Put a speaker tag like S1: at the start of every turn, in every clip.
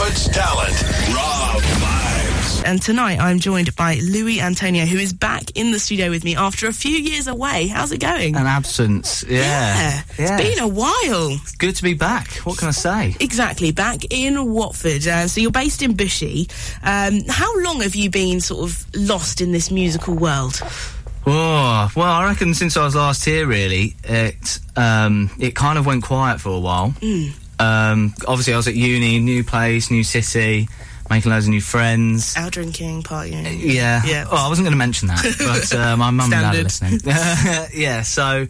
S1: Watford's talent. Raw vibes.
S2: And tonight I'm joined by Louis Antoniou, who is back in the studio with me after a few years away. How's it going?
S3: An absence. Yeah.
S2: It's been a while.
S3: Good to be back. What can I say?
S2: Exactly, back in Watford. Uh, so you're based in Bushey. Um, how long have you been sort of lost in this musical world?
S3: Oh, well, I reckon since I was last here, really, it um, it kind of went quiet for a while. Um, obviously, I was at uni, new place, new city, making loads of new friends.
S2: Out drinking, partying.
S3: Yeah.
S2: Yeah.
S3: Well, I wasn't going to mention that, but uh, my mum and dad are listening. yeah. So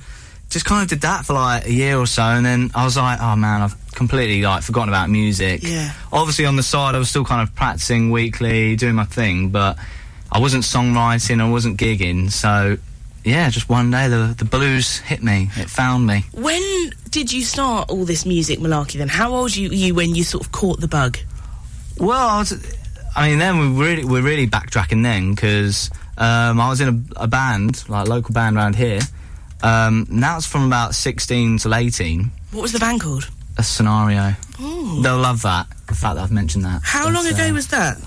S3: just kind of did that for like a year or so, and then I was like, oh man, I've completely like forgotten about music.
S2: Yeah.
S3: Obviously, on the side, I was still kind of practicing weekly, doing my thing, but I wasn't songwriting, I wasn't gigging. So yeah, just one day the the blues hit me. It found me.
S2: When did you start all this music malarkey then? How old were you when you sort of caught the bug?
S3: Well, I, was, I mean, then we really we're really backtracking then because um, I was in a, a band, like a local band around here. Um, that was from about sixteen till eighteen.
S2: What was the band called?
S3: A scenario.
S2: Oh.
S3: They'll love that. The fact that I've mentioned that.
S2: How long ago
S3: uh,
S2: was that?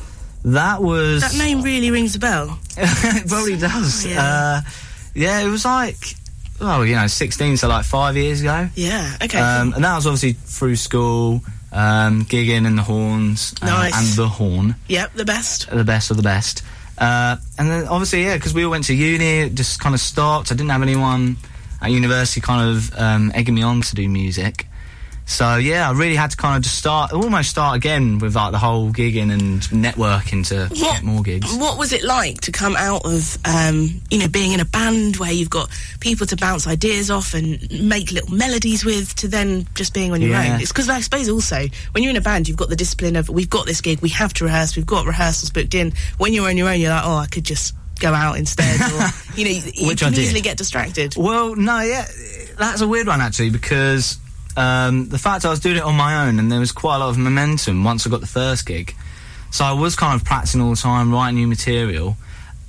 S3: that? Was
S2: That name really rings a bell.
S3: it probably does.
S2: Yeah.
S3: Uh, yeah, it was like, well, you know, sixteen, so like five years ago.
S2: Yeah, okay.
S3: Um, and that was obviously through school, um, gigging and the horns uh,
S2: Nice.
S3: and the horn.
S2: yep, the best.
S3: the best of the best. Uh, and then obviously, yeah, because we all went to uni, it just kind of stopped. I didn't have anyone at university kind of um, egging me on to do music. So yeah, I really had to kind of just start, almost start again with like the whole gigging and networking to
S2: What-
S3: get more gigs.
S2: What was it like to come out of, um, you know, being in a band where you've got people to bounce ideas off and make little melodies with, to then just being on your
S3: Yeah.
S2: own? It's because I suppose also when you're in a band, you've got the discipline of we've got this gig, we have to rehearse, we've got rehearsals booked in. When you're on your own, you're like, oh, I could just go out instead, or you know, you, you can easily get distracted.
S3: Well, no, yeah, that's a weird one actually because um, the fact I was doing it on my own and there was quite a lot of momentum once I got the first gig. So I was kind of practicing all the time, writing new material.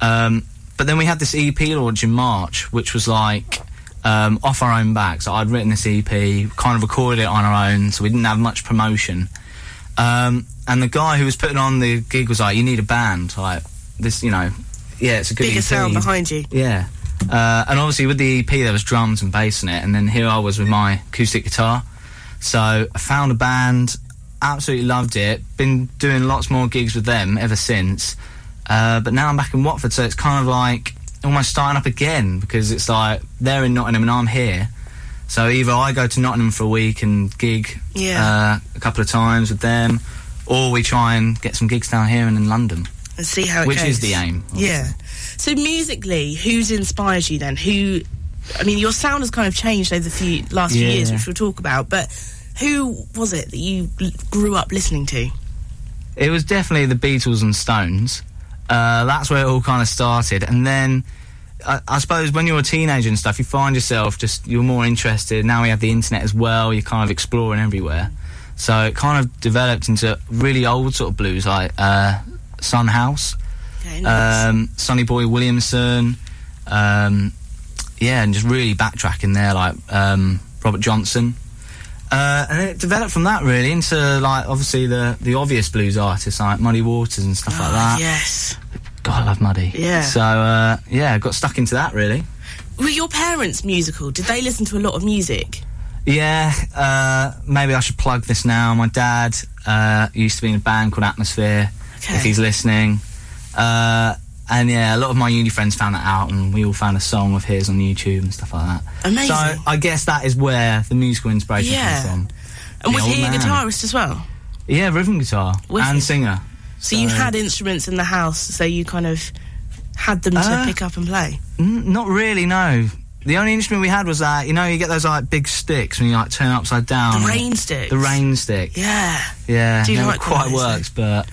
S3: Um, but then we had this EP launch in March, which was like um, off our own back. So I'd written this EP, kind of recorded it on our own, so we didn't have much promotion. Um, and the guy who was putting on the gig was like, "You need a band, like this, you know." Yeah, it's a good
S2: Bigger
S3: EP.
S2: sound behind you.
S3: Yeah. Uh, and obviously with the EP there was drums and bass in it, and then here I was with my acoustic guitar. So I found a band, absolutely loved it. Been doing lots more gigs with them ever since. Uh, but now I'm back in Watford, so it's kind of like almost starting up again because it's like they're in Nottingham and I'm here. So either I go to Nottingham for a week and gig
S2: Yeah.
S3: uh, a couple of times with them, or we try and get some gigs down here and in London,
S2: and see how it
S3: which
S2: goes.
S3: is the aim.
S2: Yeah. So musically, who's inspired you then? Who? I mean, your sound has kind of changed over the few last few years, which we'll talk about. But who was it that you grew up listening to?
S3: It was definitely the Beatles and Stones. Uh, that's where it all kind of started, and then I, I suppose when you're a teenager and stuff, you find yourself just you're more interested. Now we have the internet as well. You're kind of exploring everywhere, so it kind of developed into really old sort of blues like uh, Son House,
S2: Okay, nice.
S3: um, Sonny Boy Williamson, um, yeah, and just really backtracking there like um, Robert Johnson. Uh, and then it developed from that really into like obviously the the obvious blues artists like Muddy Waters and stuff like
S2: Ah,
S3: that.
S2: yes.
S3: God, I love Muddy.
S2: Yeah.
S3: So uh, yeah, got stuck into that really.
S2: Were your parents musical? Did they listen to a lot of music?
S3: Yeah, uh, maybe I should plug this now. My dad uh, used to be in a band called Atmosphere.
S2: Okay.
S3: If he's listening, uh, and yeah, a lot of my uni friends found that out, and we all found a song of his on YouTube and stuff like that.
S2: Amazing.
S3: So I guess that is where the musical inspiration
S2: Yeah.
S3: comes from.
S2: And
S3: The
S2: was he a guitarist as well?
S3: Yeah, rhythm guitar
S2: Wicked.
S3: and singer.
S2: So you had instruments in the house, so you kind of had them to
S3: Uh,
S2: pick up and play.
S3: N- not really, no. The only instrument we had was that you know you get those like big sticks when you like turn upside down.
S2: The rain sticks.
S3: The rain stick.
S2: Yeah,
S3: Yeah,
S2: Do you like
S3: quite works, but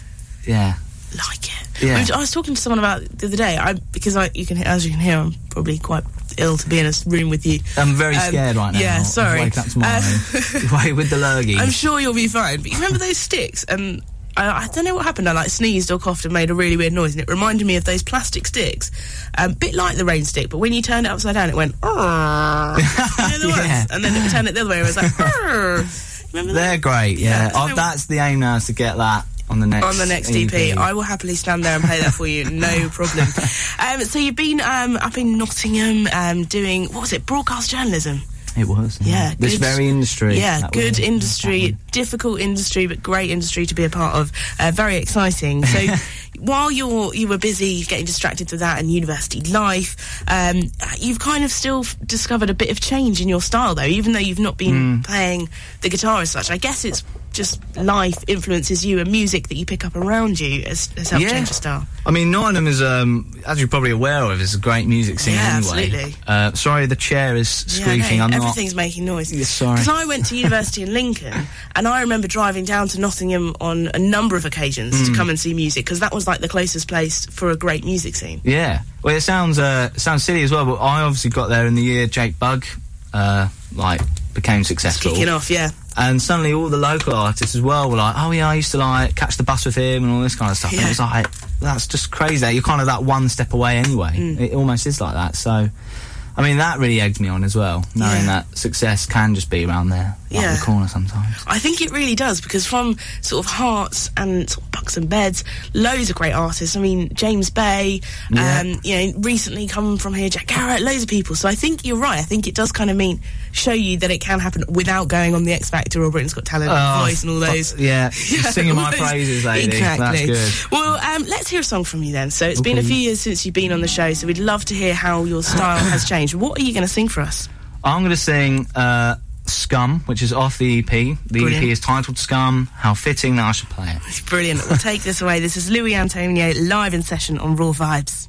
S3: yeah.
S2: like it.
S3: Yeah.
S2: I was- I was talking to someone about the other day. I because I you can as you can hear, I'm probably quite ill to be in a room with you.
S3: I'm very
S2: Um,
S3: scared right now.
S2: yeah, sorry.
S3: Wake up tomorrow. Wait with the lurgy.
S2: I'm sure you'll be fine. But you remember those sticks? And I, I don't know what happened. I like sneezed or coughed and made a really weird noise, and it reminded me of those plastic sticks, a um, bit like the rain stick. But when you turned it upside down, it went. You know the
S3: Yeah.
S2: And then it turned it the other way. It was like. Remember that?
S3: They're great,
S2: Yeah,
S3: yeah. oh, that's the aim now is to get that on the next
S2: on the next
S3: EP.
S2: EP. I will happily stand there and play that for you, no problem. Um, so you've been um, up in Nottingham um, doing what was it, broadcast journalism?
S3: It was.
S2: Yeah,
S3: This
S2: good-
S3: very industry.
S2: Yeah, good
S3: we-
S2: industry, difficult industry, but great industry to be a part of. Uh, very exciting. So, while you're you were busy getting distracted with that and university life, um, you've kind of still f- discovered a bit of change in your style, though. Even though you've not been
S3: Mm.
S2: playing the guitar as such, I guess it's just life influences you and music that you pick up around you has, has helped
S3: Yeah.
S2: change your style.
S3: I mean, Nottingham is, um, as you're probably aware of, is a great music scene
S2: Yeah,
S3: anyway.
S2: absolutely.
S3: Uh, sorry, the chair is squeaking.
S2: Yeah,
S3: I'm
S2: no,
S3: not.
S2: everything's making noise.
S3: Yeah, sorry.
S2: Because I went to university in Lincoln, and I remember driving down to Nottingham on a number of occasions
S3: Hmm.
S2: to come and see music because that was like the closest place for a great music scene.
S3: Yeah. Well, it sounds uh, sounds silly as well, but I obviously got there in the year Jake Bugg, uh, like became successful.
S2: Kicking off, yeah.
S3: And suddenly all the local artists as well were like, oh yeah, I used to like catch the bus with him and all this kind of stuff. And
S2: Yeah.
S3: it was like, that's just crazy. You're kind of that one step away anyway.
S2: Mm.
S3: It almost is like that. So, I mean, that really egged me on as well, knowing
S2: Yeah.
S3: that success can just be around there,
S2: Yeah.
S3: the corner sometimes.
S2: I think it really does because from sort of Herts and sort of Bucks and Beds, loads of great artists. I mean, James Bay,
S3: Yeah.
S2: um, you know, recently come from here, Jack Garratt, loads of people. So I think you're right. I think it does kind of mean show you that it can happen without going on the X Factor or Britain's Got Talent,
S3: Oh,
S2: Voice, and all those.
S3: Yeah, singing my praises, lady.
S2: Exactly.
S3: That's good.
S2: Well, um, let's hear a song from you then. So it's been a few years since you've been on the show, so we'd love to hear how your style has changed. What are you going to sing for us?
S3: I'm going to sing uh, Scum, which is off the EP. The
S2: Brilliant.
S3: EP is titled Scum. How fitting that I should play it.
S2: It's brilliant. We'll take this away. This is Louis Antoniou live in session on Raw Vibes.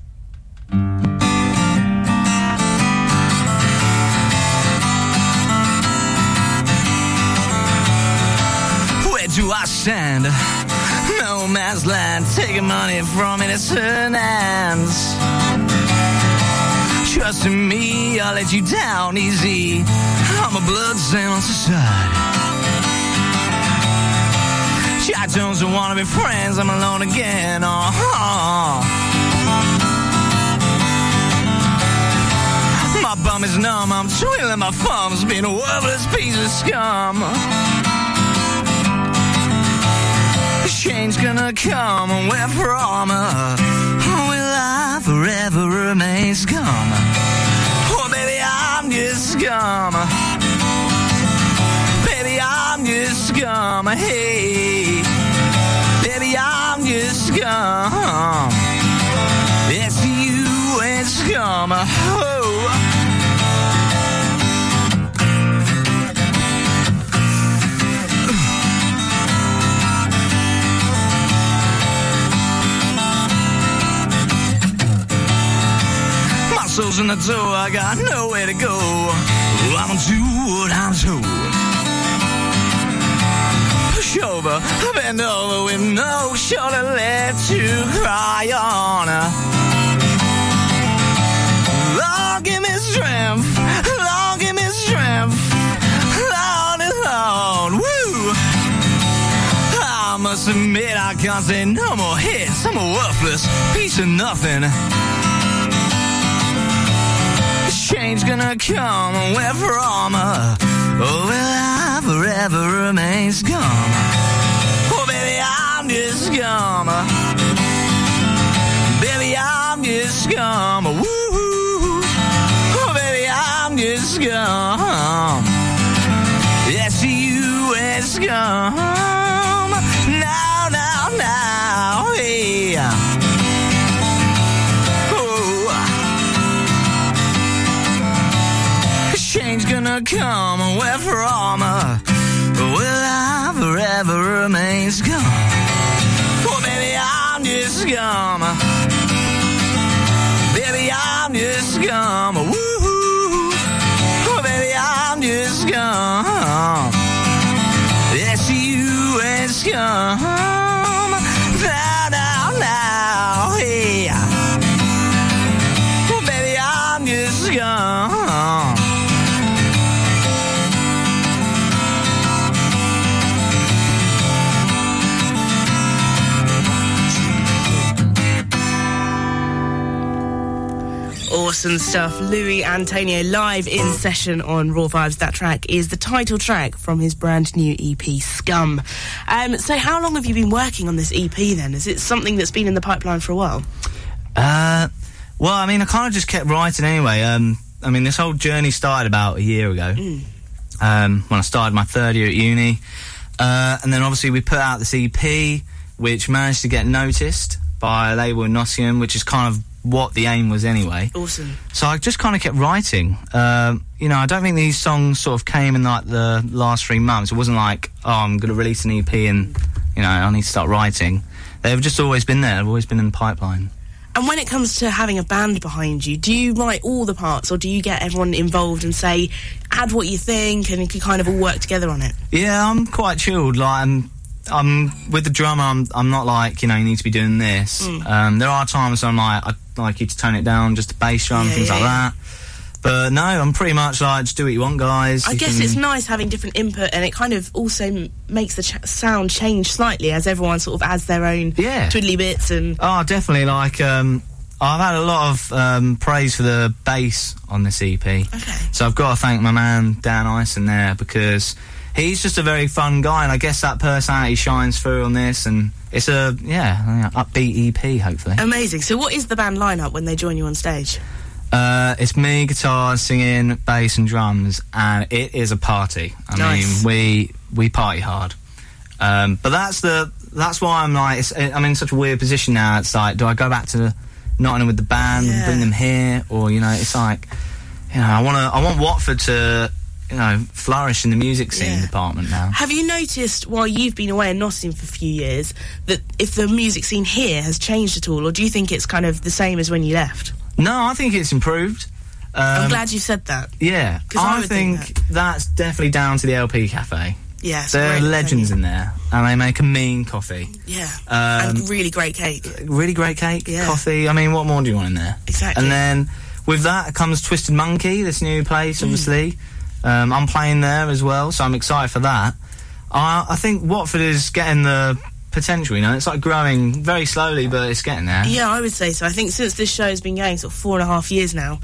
S3: Where do I stand? No man's land, taking money from innocent hands. Trust in me, I'll let you down easy. I'm a blood stain on society. I don't wanna be friends, I'm alone again. Uh-huh. My bum is numb, I'm twiddling my thumbs, being a worthless piece of scum. Change gonna come and where from? Uh, will I forever remain scum? Oh, baby, I'm just scum. Scum. Hey, baby, I'm just gone. It's you and scum. Oh. My soul's in the door, I got nowhere to go. I'm do what I'm told. Bend over with no shoulder left to cry on. Lord, give me strength. Lord, give me strength. Lord, Lord, woo. I must admit I can't say no more hits. I'm a worthless piece of nothing. Change gonna come where from? Uh, oh, will I forever remain scum? Scum. Baby, I'm just scum. Woo! Oh, baby, I'm just scum. Yes, you and scum. Now, now, now, hey. Oh. Change gonna come where from? Will I forever remain scum? Scum. Baby, I'm just scum.
S2: Awesome stuff. Louis Antoniou live in session on Raw Vibes. That track is the title track from his brand new EP, Scum. Um, so, how long have you been working on this EP then? Is it something that's been in the pipeline for a while?
S3: Uh, well, I mean, I kind of just kept writing anyway. Um, I mean, this whole journey started about a year ago um, when I started my third year at uni. Uh, and then obviously we put out this EP, which managed to get noticed by a label in Nottingham, which is kind of what the aim was anyway.
S2: Awesome.
S3: So I just kind of kept writing. Um, you know, I don't think these songs sort of came in like the last three months. It wasn't like, oh, I'm going to release an EP and, you know, I need to start writing. They've just always been there. They've always been in the pipeline.
S2: And when it comes to having a band behind you, do you write all the parts or do you get everyone involved and say, add what you think and you can kind of all work together on it?
S3: Yeah, I'm quite chilled. Like, I'm, I'm with the drummer. I'm, I'm not like you know you need to be doing this.
S2: Mm.
S3: Um, there are times I'm like I'd like you to tone it down, just a bass drum,
S2: Yeah,
S3: things
S2: yeah,
S3: like
S2: yeah.
S3: that. But no, I'm pretty much like just do what you want, guys.
S2: I
S3: You
S2: guess
S3: can-
S2: it's nice having different input and it kind of also m- makes the ch- sound change slightly as everyone sort of adds their own
S3: Yeah.
S2: twiddly bits and
S3: Oh, definitely. Like, um, I've had a lot of um, praise for the bass on this EP.
S2: Okay.
S3: So I've got to thank my man Dan Ison there because he's just a very fun guy, and I guess that personality shines through on this. And it's a yeah, yeah, upbeat EP. Hopefully,
S2: amazing. So, what is the band lineup when they join you on stage?
S3: uh, it's me, guitar, singing, bass, and drums, and it is a party. I
S2: Nice.
S3: mean, we we party hard. Um, but that's the that's why I'm like it's, I'm in such a weird position now. It's like, do I go back to Nottingham with the band and bring them here, or you know, it's like, you know, I want to I want Watford to you know flourish in the music scene
S2: Yeah.
S3: department now.
S2: Have you noticed while you've been away in Nottingham for a few years that if the music scene here has changed at all, or do you think it's kind of the same as when you left?
S3: No, I think it's improved. Um,
S2: I'm glad you said that.
S3: Yeah,
S2: I
S3: I,
S2: think
S3: think, that's definitely down to the LP Cafe.
S2: Yeah, it's a
S3: They're legends
S2: venue.
S3: in there, and they make a mean coffee.
S2: Yeah,
S3: Um,
S2: and really great cake.
S3: really great cake,
S2: Yeah.
S3: coffee. I mean, what more do you want in there?
S2: Exactly.
S3: And then with that comes Twisted Monkey, this new place,
S2: Mm.
S3: Um, I'm playing there as well, so I'm excited for that. I, I think Watford is getting the potential. You know, it's like growing very slowly, but it's getting there.
S2: Yeah, I would say so. I think since this show has been going sort of four and a half years now,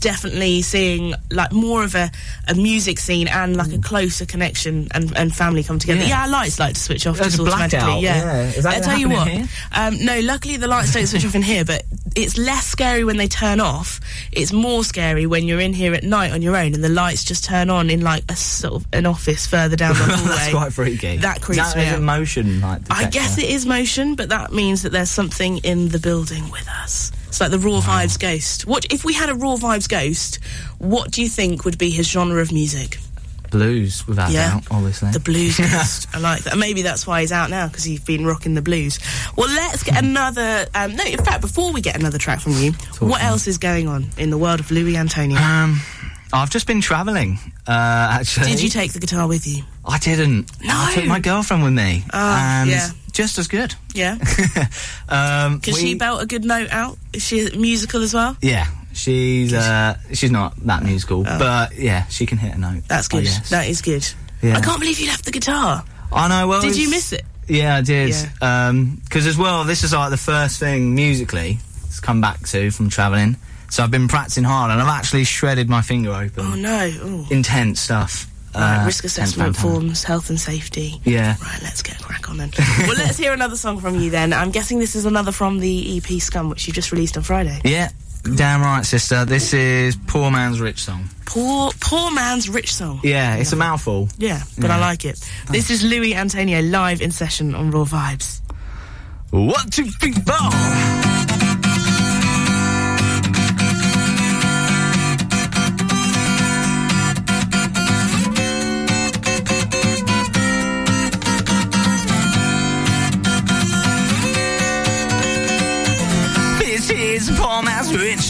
S2: definitely seeing like more of a, a music scene and like a closer connection and, and family come together.
S3: Yeah.
S2: Yeah, our lights like to switch off
S3: There's
S2: just automatically. Yeah,
S3: yeah.
S2: I tell you what. Um, no, luckily the lights don't switch off in here, but it's less scary when they turn off. It's more scary when you're in here at night on your own and the lights just turn on in like a sort of an office further down the hallway.
S3: That's quite freaky.
S2: That creeps
S3: that,
S2: me out.
S3: motion like
S2: I guess it is motion, but that means that there's something in the building with us. It's like the Raw Vibes ghost. What if we had a Raw Vibes ghost? What do you think would be his genre of music?
S3: blues without
S2: Yeah.
S3: doubt, obviously.
S2: The blues ghost. I like that. Maybe that's why he's out now because he's been rocking the blues. Well, let's get another. Um, no, in fact, before we get another track from you, what else is going on in the world of Louis Antoniou?
S3: Um, I've just been travelling. Uh, actually,
S2: Did you take the guitar with you?
S3: I didn't.
S2: No, I
S3: took my girlfriend with me,
S2: Oh,
S3: and
S2: yeah.
S3: Just as good.
S2: Yeah.
S3: um,
S2: Can
S3: we-
S2: she belt a good note out? Is she musical as well?
S3: Yeah, she's uh, she's not that musical,
S2: Oh.
S3: but yeah, she can hit a note.
S2: That's good. That is good.
S3: Yeah.
S2: I can't believe you left the guitar.
S3: I know. Well,
S2: Did you miss it?
S3: Yeah, I did. Because as well, this is like the first thing musically to come back to from travelling. So I've been practicing hard, and I've actually shredded my finger open.
S2: Oh no. Ooh.
S3: Intense stuff.
S2: Right,
S3: Uh,
S2: risk assessment forms, health and safety.
S3: Yeah.
S2: Right, let's get a crack on then. well, let's hear another song from you then. I'm guessing this is another from the EP Scum, which you just released on Friday.
S3: Yeah, damn right, sister. This is Poor Man's Rich Song.
S2: Poor, poor man's rich song.
S3: Yeah, it's a mouthful.
S2: Yeah, but I like it. This is Louis Antoniou live in session on Raw Vibes.
S3: One, two, three, four. This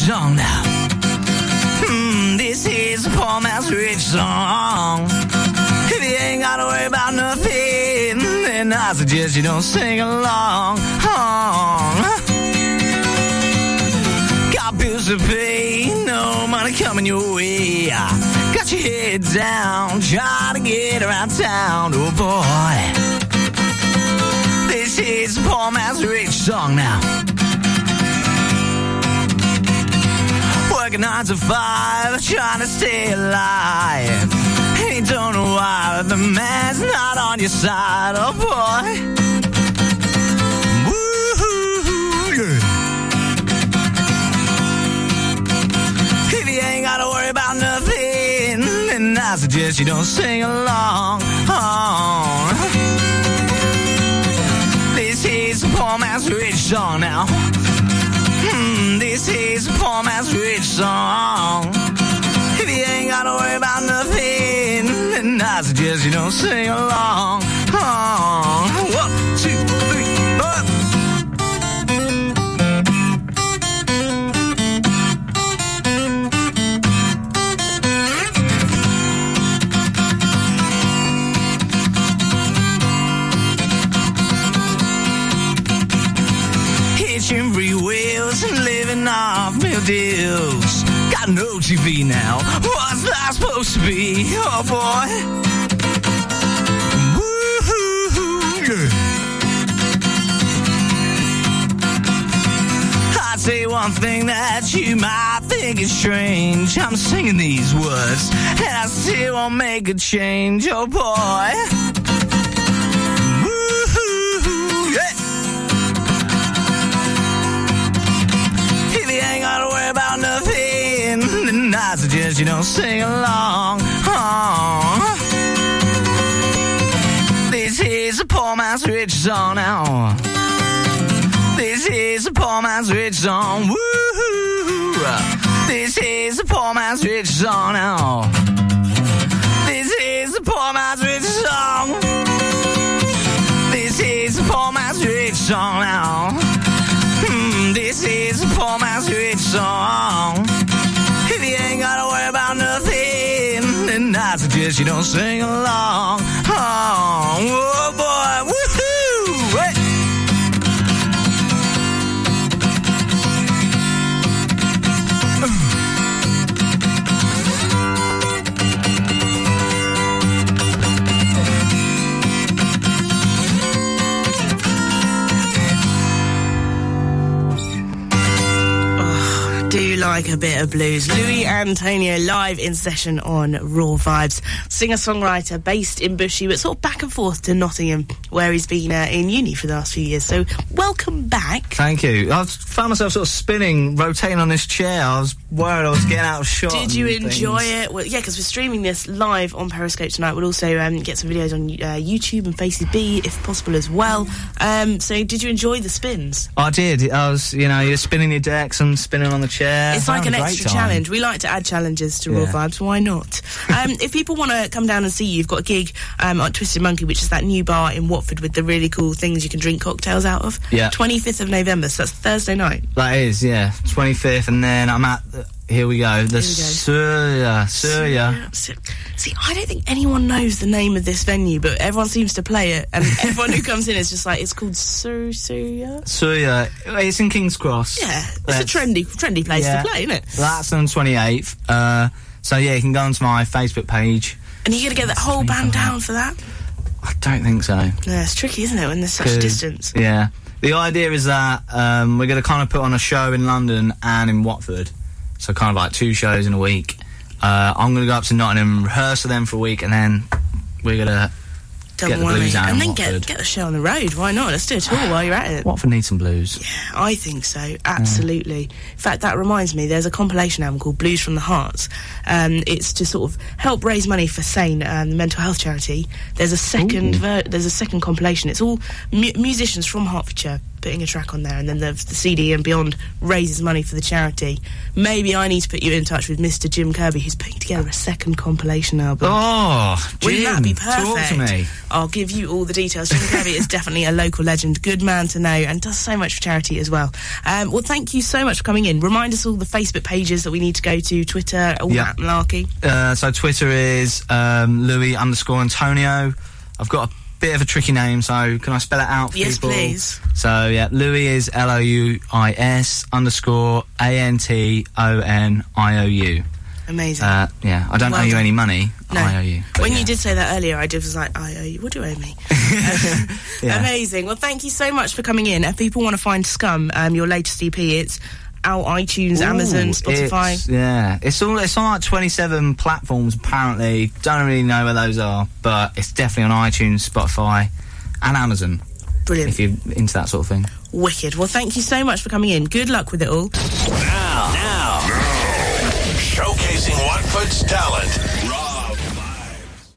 S3: song now. Hmm, this is a poor man's rich song. If you ain't gotta worry about nothing, then I suggest you don't sing along. Got bills to pay, no money coming your way. Got your head down, trying to get around town. Oh boy, this is a poor man's rich song now. Working nine to five, trying to stay alive. And you don't know why the man's not on your side, oh boy. If you ain't gotta worry about nothing, then I suggest you don't sing along. Oh. This is a poor man's rich song now. This is a poor man's rich song. If you ain't gotta worry about nothing, then I suggest you don't sing along. Oh. Off meal deals. Got no TV now. What's that supposed to be? Oh boy. Woo-hoo, yeah. I'd say one thing that you might think is strange. I'm singing these words, and I still won't make a change. Oh boy. I you don't sing along. Oh. This is a poor man's rich song now. This is a poor man's rich song. Woo! This is a poor man's rich song now. This is a poor man's rich song. This is a poor man's rich song now. Hmm, this is a poor man's rich song. I suggest you don't sing along. Oh, oh boy,
S2: like a bit of blues. Louis Antoniou live in session on Raw Vibes. Singer songwriter based in Bushey, but sort of back and forth to Nottingham, where he's been uh, in uni for the last few years. So, welcome back.
S3: Thank you. I found myself sort of spinning, rotating on this chair. I was worried I was getting out of shot.
S2: Did you enjoy
S3: things.
S2: it? Well, yeah, because we're streaming this live on Periscope tonight. We'll also um, get some videos on uh, YouTube and Faces B, if possible, as well. Um, so, did you enjoy the spins?
S3: I did. I was, you know, you're spinning your decks and spinning on the chair.
S2: It's
S3: I
S2: like an extra
S3: time.
S2: challenge. We like to add challenges to Raw Vibes. Why not? Um, if people want to come down and see you, you've got a gig um, at Twisted Monkey, which is that new bar in Watford with the really cool things you can drink cocktails out of.
S3: Yeah.
S2: 25th of November, so that's Thursday night.
S3: That is, yeah, 25th, and then I'm at. The, here we go. The
S2: Here we go.
S3: Surya, Surya.
S2: See, I don't think anyone knows the name of this venue, but everyone seems to play it, and everyone who comes in is just like, it's called Sur Surya.
S3: Surya. It's in King's Cross.
S2: Yeah, it's a trendy, trendy place
S3: yeah.
S2: to play, isn't it?
S3: That's on the 28th. Uh, so yeah, you can go onto my Facebook page.
S2: And you're gonna get that whole band down for that.
S3: I don't think so.
S2: Yeah, it's tricky, isn't it, when there's such distance?
S3: Yeah. The idea is that um, we're going to kind of put on a show in London and in Watford. So kind of like two shows in a week. Uh, I'm going to go up to Nottingham, rehearse for them for a week, and then we're going to Get the blues out
S2: and then get,
S3: Watford.
S2: get the show on the road. Why not? Let's do a tour while you're at it.
S3: Watford need some blues.
S2: Yeah, I think so, absolutely. In fact, that reminds me, there's a compilation album called Blues from the Hearts. Um, it's to sort of help raise money for SANE, um, the mental health charity. There's a second ver- there's a second compilation. It's all mu- musicians from Hertfordshire putting a track on there, and then the, the CD and beyond raises money for the charity. Maybe I need to put you in touch with Mr. Jim Kirby, who's putting together a second compilation album.
S3: Oh,
S2: Wouldn't that be
S3: Jim,
S2: perfect?
S3: Talk to me.
S2: I'll give you all the details. Jim Kirby is definitely a local legend, good man to know, and does so much for charity as well. Um, well, thank you so much for coming in. Remind us all the Facebook pages that we need to go to, Twitter, all
S3: Yeah.
S2: that malarkey.
S3: Uh, so Twitter is um, Louis underscore Antoniou. I've got a bit of a tricky name, so can I spell it out for
S2: Yes,
S3: people?
S2: please.
S3: So yeah, Louis is L O U I S underscore A N T O N I O U.
S2: Amazing.
S3: Uh, yeah, I don't
S2: Well
S3: owe you any money.
S2: no.
S3: I owe you.
S2: when
S3: yeah.
S2: you did say that earlier, I did was like, I owe you. What do you owe me?
S3: Yeah.
S2: Amazing. Well, thank you so much for coming in. If people want to find Scum, um, your latest EP, it's out iTunes, Amazon, Spotify.
S3: it's- yeah, it's all it's on like 27 platforms apparently. Don't really know where those are, but it's definitely on iTunes, Spotify, and Amazon
S2: Brilliant.
S3: if you're into that sort of thing.
S2: Wicked. Well, thank you so much for coming in. Good luck with it all.
S1: Now, Now, now, showcasing Watford's talent.